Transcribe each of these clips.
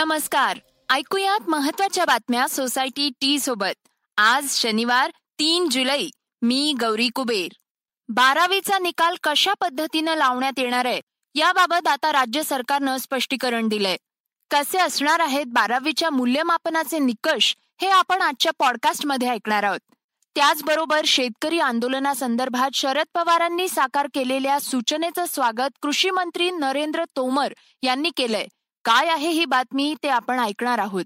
नमस्कार. ऐकूयात महत्त्वाच्या बातम्या सोसायटी टी सोबत. आज शनिवार तीन जुलै. मी गौरी कुबेर. बारावीचा निकाल कशा पद्धतीनं लावण्यात येणार आहे? याबाबत आता राज्य सरकारनं स्पष्टीकरण दिलंय. कसे असणार आहेत बारावीच्या मूल्यमापनाचे निकष हे आपण आजच्या पॉडकास्टमध्ये ऐकणार आहोत. त्याचबरोबर शेतकरी आंदोलनासंदर्भात शरद पवारांनी साकार केलेल्या सूचनेचं स्वागत कृषी मंत्री नरेंद्र तोमर यांनी केलंय. काय आहे ही बातमी ते आपण ऐकणार आहोत.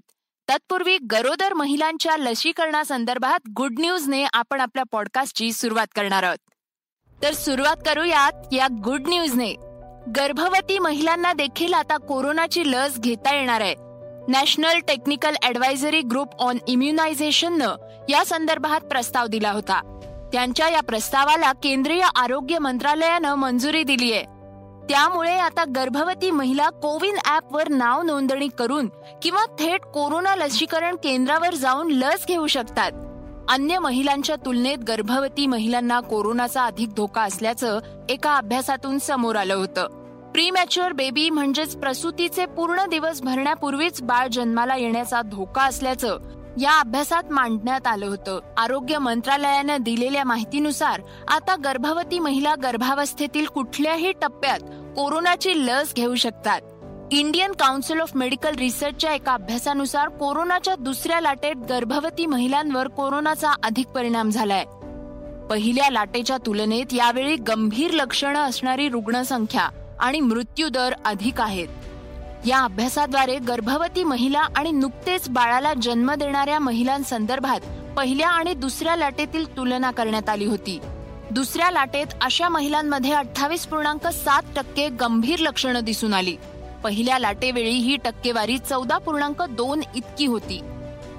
तत्पूर्वी गरोदर महिलांच्या लसीकरणासंदर्भात गुड न्यूजने आपण आपल्या पॉडकास्टची सुरुवात करणार आहोत. तर सुरुवात करूयात या गुड न्यूजने गर्भवती महिलांना देखील आता कोरोनाची लस घेता येणार आहे. National technical advisory group on इम्युनायझेशननं या संदर्भात प्रस्ताव दिला होता. त्यांच्या या प्रस्तावाला केंद्रीय आरोग्य मंत्रालयानं मंजुरी दिली आहे त्यामुळे आता गर्भवती महिला कोविन वर नाव नोंदणी करून किंवा थेट कोरोना लसीकरण केंद्रावर जाऊन लस घेऊ शकतात. अन्य महिलांच्या तुलनेत गर्भवती महिलांना कोरोनाचा अधिक धोका असल्याचं एका अभ्यासातून समोर आलं होतं. प्रीमॅच्युअर बेबी म्हणजेच प्रसूतीचे पूर्ण दिवस भरण्यापूर्वीच बाळ जन्माला येण्याचा धोका असल्याचं या अभ्यासात मांडण्यात आलं होतं. आरोग्य मंत्रालयानं दिलेल्या माहितीनुसार आता गर्भवती महिला गर्भावस्थेतील कुठल्याही टप्प्यात कोरोनाची लस घेऊ शकतात. इंडियन काउन्सिल ऑफ मेडिकल रिसर्चच्या एका अभ्यासानुसार कोरोनाच्या दुसऱ्या लाटेत गर्भवती महिलांवर कोरोनाचा अधिक परिणाम झालाय. पहिल्या लाटेच्या तुलनेत यावेळी गंभीर लक्षणं असणारी रुग्णसंख्या आणि मृत्यू दर अधिक आहेत. या अभ्यासाद्वारे गर्भवती महिला आणि नुकतेच बाळाला जन्म देणाऱ्या महिलांसंदर्भात पहिल्या आणि दुसऱ्या लाटेतील तुलना करण्यात आली होती. दुसऱ्या लाटेत अशा महिलांमध्ये अठ्ठावीस पूर्णांक सात टक्के गंभीर लक्षणं दिसून आली. पहिल्या लाटेवेळी ही टक्केवारी चौदा पूर्णांक दोन इतकी होती.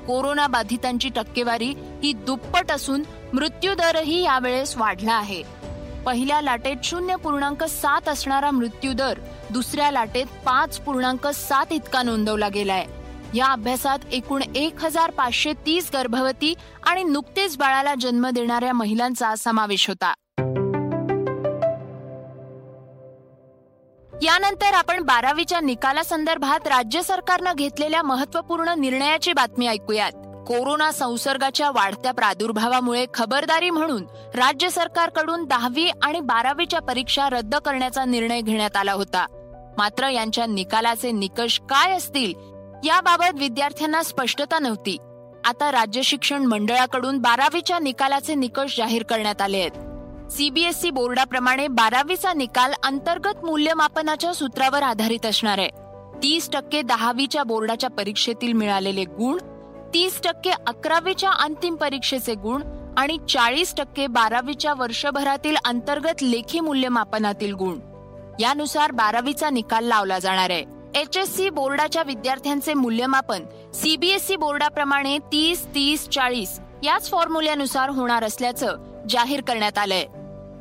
कोरोना बाधितांची टक्केवारी ही दुप्पट असून मृत्यूदरही यावेळेस वाढला आहे. पहिल्या लाटेत शून्य पूर्णांक सात असणारा मृत्यूदर दुसऱ्या लाटेत पाच पूर्णांक सात इतका नोंदवला गेलाय. या अभ्यासात एकूण एक हजार पाचशे तीस गर्भवती आणि नुकतेच बाळाला जन्म देणाऱ्या महिलांचा समावेश होता. यानंतर आपण बारावीच्या निकालासंदर्भात राज्य सरकारनं घेतलेल्या महत्त्वपूर्ण निर्णयाची बातमी ऐकूयात. कोरोना संसर्गाच्या वाढत्या प्रादुर्भावामुळे खबरदारी म्हणून राज्य सरकारकडून दहावी आणि बारावीच्या परीक्षा रद्द करण्याचा निर्णय घेण्यात आला होता. मात्र यांच्या निकालाचे निकष काय असतील याबाबत विद्यार्थ्यांना स्पष्टता नव्हती. आता राज्य शिक्षण मंडळाकडून बारावीच्या निकालाचे निकष जाहीर करण्यात आले आहेत. सीबीएसई बोर्डाप्रमाणे बारावीचा निकाल अंतर्गत मूल्यमापनाच्या सूत्रावर आधारित असणार आहे. तीस टक्के दहावीच्या बोर्डाच्या परीक्षेतील मिळालेले गुण तीस टक्के अकरावीच्या अंतिम परीक्षेचे गुण आणि चाळीस टक्के बारावीच्या वर्षभरातील अंतर्गत लेखी मूल्यमापनातील गुण. यानुसार बारावीचा निकाल लावला जाणार आहे. एच एस सी बोर्डाच्या विद्यार्थ्यांचे मूल्यमापन सीबीएसई बोर्डाप्रमाणे तीस तीस चाळीस याच फॉर्म्युल्यानुसार होणार असल्याचं जाहीर करण्यात आलंय.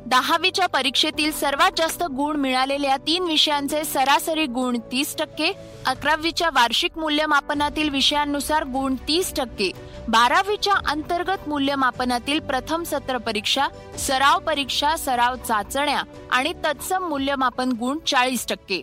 दहावीच्या परीक्षेतील सर्वात जास्त गुण मिळालेल्या तीन विषयांचे सरासरी गुण तीस टक्के अकरावीच्या वार्षिक मूल्यमापनातील विषयांनुसार गुण तीस टक्के बारावीच्या अंतर्गत मूल्यमापनातील प्रथम सत्र परीक्षा सराव परीक्षा सराव चाचण्या आणि तत्सम मूल्यमापन गुण चाळीस टक्के.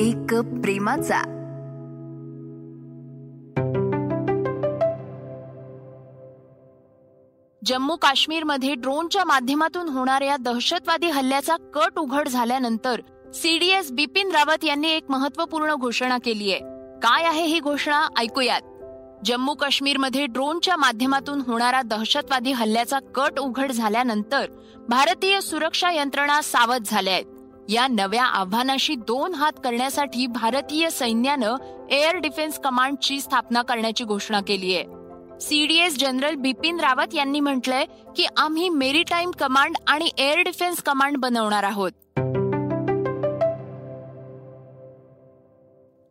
एक कप प्रेमाचा. जम्मू काश्मीरमध्ये ड्रोनच्या माध्यमातून होणाऱ्या दहशतवादी हल्ल्याचा कट उघड झाल्यानंतर सीडीएस बिपिन रावत यांनी एक महत्त्वपूर्ण घोषणा केली आहे. काय आहे ही घोषणा? ऐकूयात. जम्मू काश्मीरमध्ये ड्रोनच्या माध्यमातून होणारा दहशतवादी हल्ल्याचा कट उघड झाल्यानंतर भारतीय सुरक्षा यंत्रणा सावध झाल्या आहेत. या नव्या आव्हानाशी दोन हात करण्यासाठी भारतीय सैन्यानं एअर डिफेन्स कमांडची स्थापना करण्याची घोषणा केली आहे. सीडीएस जनरल बिपिन रावत यांनी म्हटलंय की आम्ही मेरीटाईम कमांड आणि एअर डिफेन्स कमांड बनवणार आहोत.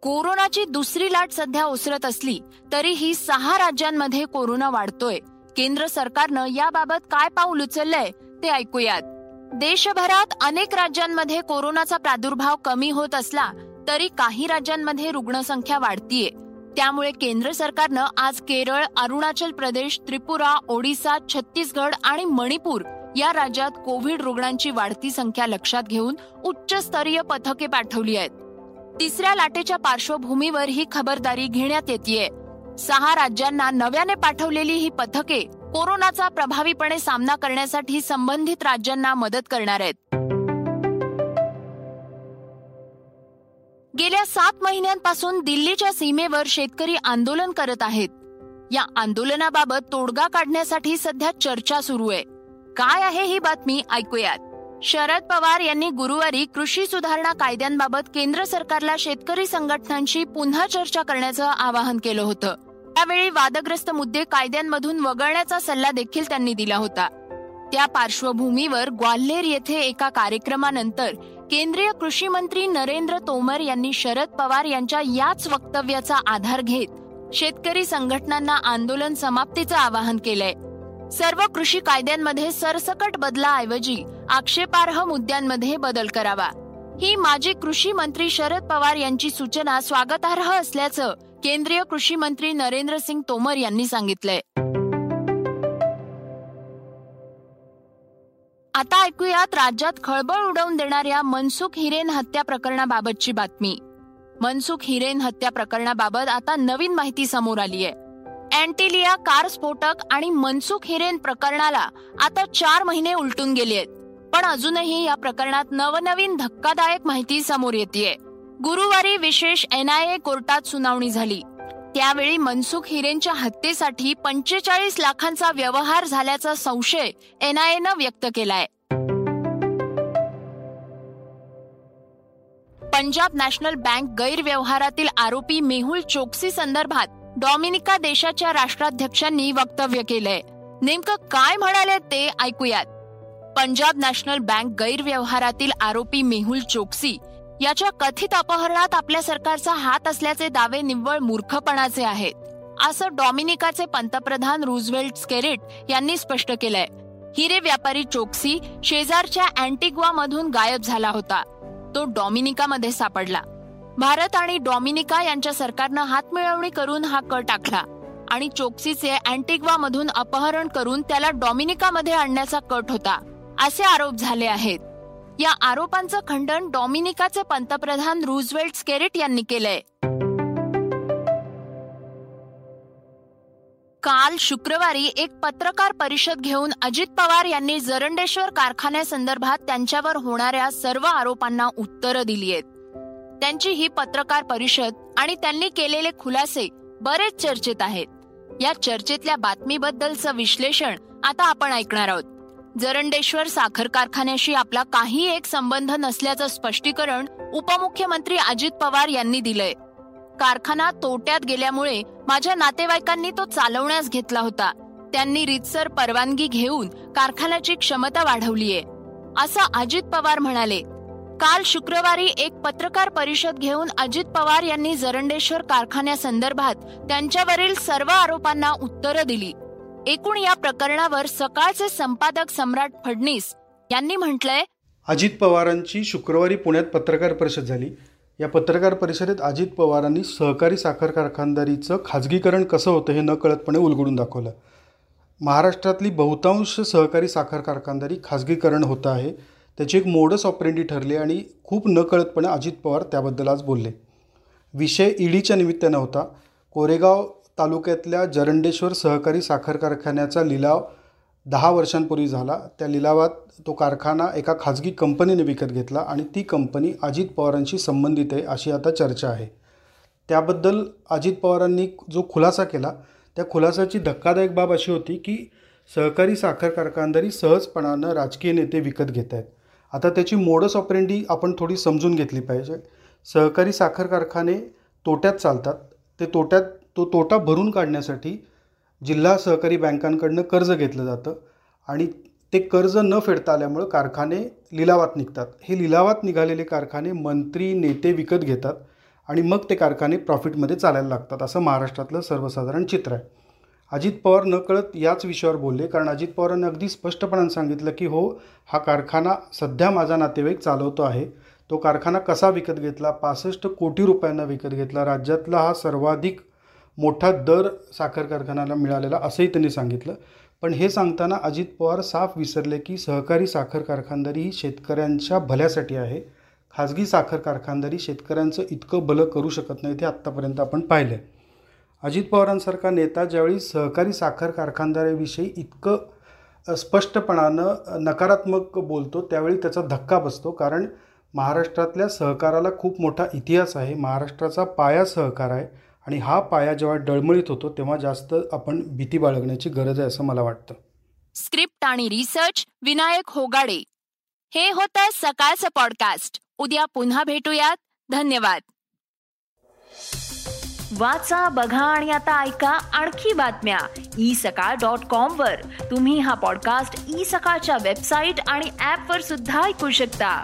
कोरोनाची दुसरी लाट सध्या ओसरत असली तरीही सहा राज्यांमध्ये कोरोना वाढतोय. केंद्र सरकारनं याबाबत काय पाऊल उचललंय ते ऐकूयात. देशभरात अनेक राज्यांमध्ये कोरोनाचा प्रादुर्भाव कमी होत असला तरी काही राज्यांमध्ये रुग्णसंख्या वाढतीये. त्यामुळे केंद्र सरकारनं आज केरळ अरुणाचल प्रदेश त्रिपुरा ओडिसा छत्तीसगड आणि मणिपूर या राज्यात कोविड रुग्णांची वाढती संख्या लक्षात घेऊन उच्चस्तरीय पथके पाठवली आहेत. तिसऱ्या लाटेच्या पार्श्वभूमीवर ही खबरदारी घेण्यात येते सहा राज्यांना नव्याने पाठवलेली ही पथके कोरोनाचा प्रभावीपणे सामना करण्यासाठी संबंधित राज्यांना मदत करणार आहेत. गेल्या सात महिन्यांपासून दिल्लीच्या सीमेवर शेतकरी आंदोलन करत आहेत. या आंदोलनाबाबत तोडगा काढण्यासाठी सध्या चर्चा सुरू आहे. काय आहे ही बातमी ऐकूयात. शरद पवार यांनी गुरुवारी कृषी सुधारणा कायद्यांबाबत केंद्र सरकारला शेतकरी संघटनांशी पुन्हा चर्चा करण्याचं आवाहन केलं होतं. त्यावेळी वादग्रस्त मुद्दे कायद्यांमधून वगळण्याचा सल्ला देखील त्यांनी दिला होता. त्या पार्श्वभूमीवर ग्वाल्हेर येथे एका कार्यक्रमानंतर केंद्रीय कृषी मंत्री नरेंद्र तोमर यांनी शरद पवार यांच्या याच वक्तव्याचा आधार घेत शेतकरी संघटनांना आंदोलन समाप्तीचं आवाहन केलंय. सर्व कृषी कायद्यांमध्ये सरसकट बदलाऐवजी आक्षेपार्ह मुद्द्यांमध्ये बदल करावा. ही माजी कृषी मंत्री शरद पवार यांची सूचना स्वागतार्ह असल्याचं केंद्रीय कृषी मंत्री नरेंद्र सिंग तोमर यांनी सांगितलंय. आता ऐकूयात राज्यात खळबळ उडवून देणाऱ्या मनसुख हिरेन हत्या प्रकरणाबाबतची बातमी. मनसुख हिरेन हत्या प्रकरणाबाबत आता नवीन माहिती समोर आली आहे अँटिलिया कार स्फोटक आणि मनसुख हिरेन प्रकरणाला आता चार महिने उलटून गेले आहेत पण अजूनही या प्रकरणात नवनवीन धक्कादायक माहिती समोर येते गुरुवारी विशेष एनआयए कोर्टात सुनावणी झाली. त्यावेळी मनसुख हिरेनच्या हत्येसाठी पंचेचाळीस लाखांचा व्यवहार झाल्याचा संशय एनआयएनं व्यक्त केलाय. पंजाब नॅशनल बँक गैरव्यवहारातील आरोपी मेहुल चोक्सी संदर्भात डॉमिनिका देशाच्या राष्ट्राध्यक्षांनी वक्तव्य केलंय. नेमकं काय म्हणाले ते ऐकूयात. पंजाब नॅशनल बँक गैरव्यवहारातील आरोपी मेहुल चोक्सी याच्या कथित अपहरणात आपल्या सरकारचा हात असल्याचे दावे निव्वळ मूर्खपणाचे आहेत. असं डॉमिनिकाचे पंतप्रधान रुझवेल्ट स्केरिट यांनी स्पष्ट केलंय. हिरे व्यापारी चोक्सी शेजारच्या अँटिग्वा मधून गायब झाला होता. तो डॉमिनिकामध्ये सापडला. भारत आणि डॉमिनिका यांच्या सरकारनं हातमिळवणी करून हा कर टाकला आणि चोक्सीचे अँटिग्वा मधून अपहरण करून त्याला डॉमिनिकामध्ये आणण्याचा कट होता असे आरोप झाले आहेत. या आरोपांचं खंडन डॉमिनिकाचे पंतप्रधान रुझवेल्ट स्केरिट यांनी केलंय. काल शुक्रवारी एक पत्रकार परिषद घेऊन अजित पवार यांनी जरंडेश्वर कारखान्यासंदर्भात त्यांच्यावर होणाऱ्या सर्व आरोपांना उत्तरं दिली आहेत. त्यांची ही पत्रकार परिषद आणि त्यांनी केलेले खुलासे बरेच चर्चेत आहेत. या चर्चेतल्या बातमीबद्दलचं विश्लेषण आता आपण ऐकणार आहोत. जरंडेश्वर साखर कारखान्याशी आपला काही एक संबंध नसल्याचं स्पष्टीकरण उपमुख्यमंत्री अजित पवार यांनी दिलंय. कारखाना तोट्यात गेल्यामुळे माझ्या नातेवाईकांनी तो चालवण्यास घेतला होता. त्यांनी रितसर परवानगी घेऊन कारखान्याची क्षमता वाढवलीये. असं अजित पवार म्हणाले. काल शुक्रवारी एक पत्रकार परिषद घेऊन अजित पवार यांनी जरंडेश्वर कारखान्यासंदर्भात त्यांच्यावरील सर्व आरोपांना उत्तरं दिली. एकूण या प्रकरणावर सकाळचे संपादक सम्राट फडणीस यांनी म्हटलंय अजित पवारांची शुक्रवारी पुण्यात पत्रकार परिषद झाली. या पत्रकार परिषदेत अजित पवारांनी सहकारी साखर कारखानदारीचं खाजगीकरण कसं होतं हे न कळतपणे उलगडून दाखवलं. महाराष्ट्रातली बहुतांश सहकारी साखर कारखानदारी खाजगीकरण होतं आहे. त्याची एक मोडस ऑपरेंडी ठरली आणि खूप नकळतपणे अजित पवार त्याबद्दल आज बोलले. विषय ईडीच्या निमित्तानं होता. कोरेगाव तालुक्यातल्या जरंडेश्वर सहकारी साखर कारखान्याचा लिलाव दहा वर्षांपूर्वी झाला. त्या लिलावात तो कारखाना एका खाजगी कंपनीने विकत घेतला आणि ती कंपनी अजित पवारांशी संबंधित आहे अशी आता चर्चा आहे. त्याबद्दल अजित पवारांनी जो खुलासा केला त्या खुलासाची धक्कादायक बाब अशी होती की सहकारी साखर कारखानदारी सहजपणानं राजकीय नेते विकत घेत आहेत. आता त्याची मोडस ऑपरेंडी आपण थोडी समजून घेतली पाहिजे. सहकारी साखर कारखाने तोट्यात चालतात. ते तोट्यात तो तोटा भरून काढण्यासाठी जिल्हा सहकारी बँकांकडनं कर्ज घेतलं जातं आणि ते कर्ज न फेडता आल्यामुळं कारखाने लिलावात निघतात. हे लिलावात निघालेले कारखाने मंत्री नेते विकत घेतात आणि मग ते कारखाने प्रॉफिटमध्ये चालायला लागतात. असं महाराष्ट्रातलं सर्वसाधारण चित्र आहे. अजित पवार न कळत याच विषयावर बोलले. कारण अजित पवारांनी अगदी स्पष्टपणानं सांगितलं की हो हा कारखाना सध्या माझा नातेवाईक चालवतो आहे. तो कारखाना कसा विकत घेतला? पासष्ट कोटी रुपयांना विकत घेतला. राज्यातला हा सर्वाधिक मोठा दर साखर कारखान्याला मिळालेला असंही त्यांनी सांगितलं. पण हे सांगताना अजित पवार साफ विसरले की सहकारी साखर कारखानदारी ही शेतकऱ्यांच्या भल्यासाठी आहे. खाजगी साखर कारखानदारी शेतकऱ्यांचं इतकं भलं करू शकत नाही ते आत्तापर्यंत आपण पाहिलं आहे अजित पवारांसारखा नेता ज्यावेळी सहकारी साखर कारखानदारीविषयी इतकं स्पष्टपणानं नकारात्मक बोलतो त्यावेळी त्याचा धक्का बसतो. कारण महाराष्ट्रातल्या सहकाराला खूप मोठा इतिहास आहे. महाराष्ट्राचा पाया सहकार आहे. आणि हा पाया जेव्हा डळमळीत होतो तेव्हा जास्त आपण भीती बाळगण्याची गरज आहे असं मला वाटतं. स्क्रिप्ट आणि रिसर्च विनायक होगाडे. हे होतं सकाळचं पॉडकास्ट. उद्या पुन्हा भेटूयात. धन्यवाद. वाचा बघा आणि आता ऐका आणखी बातम्या. ई सकाळ डॉट कॉम वर. तुम्ही हा पॉडकास्ट ई सकाळच्या वेबसाईट आणि ऍप वर सुद्धा ऐकू शकता.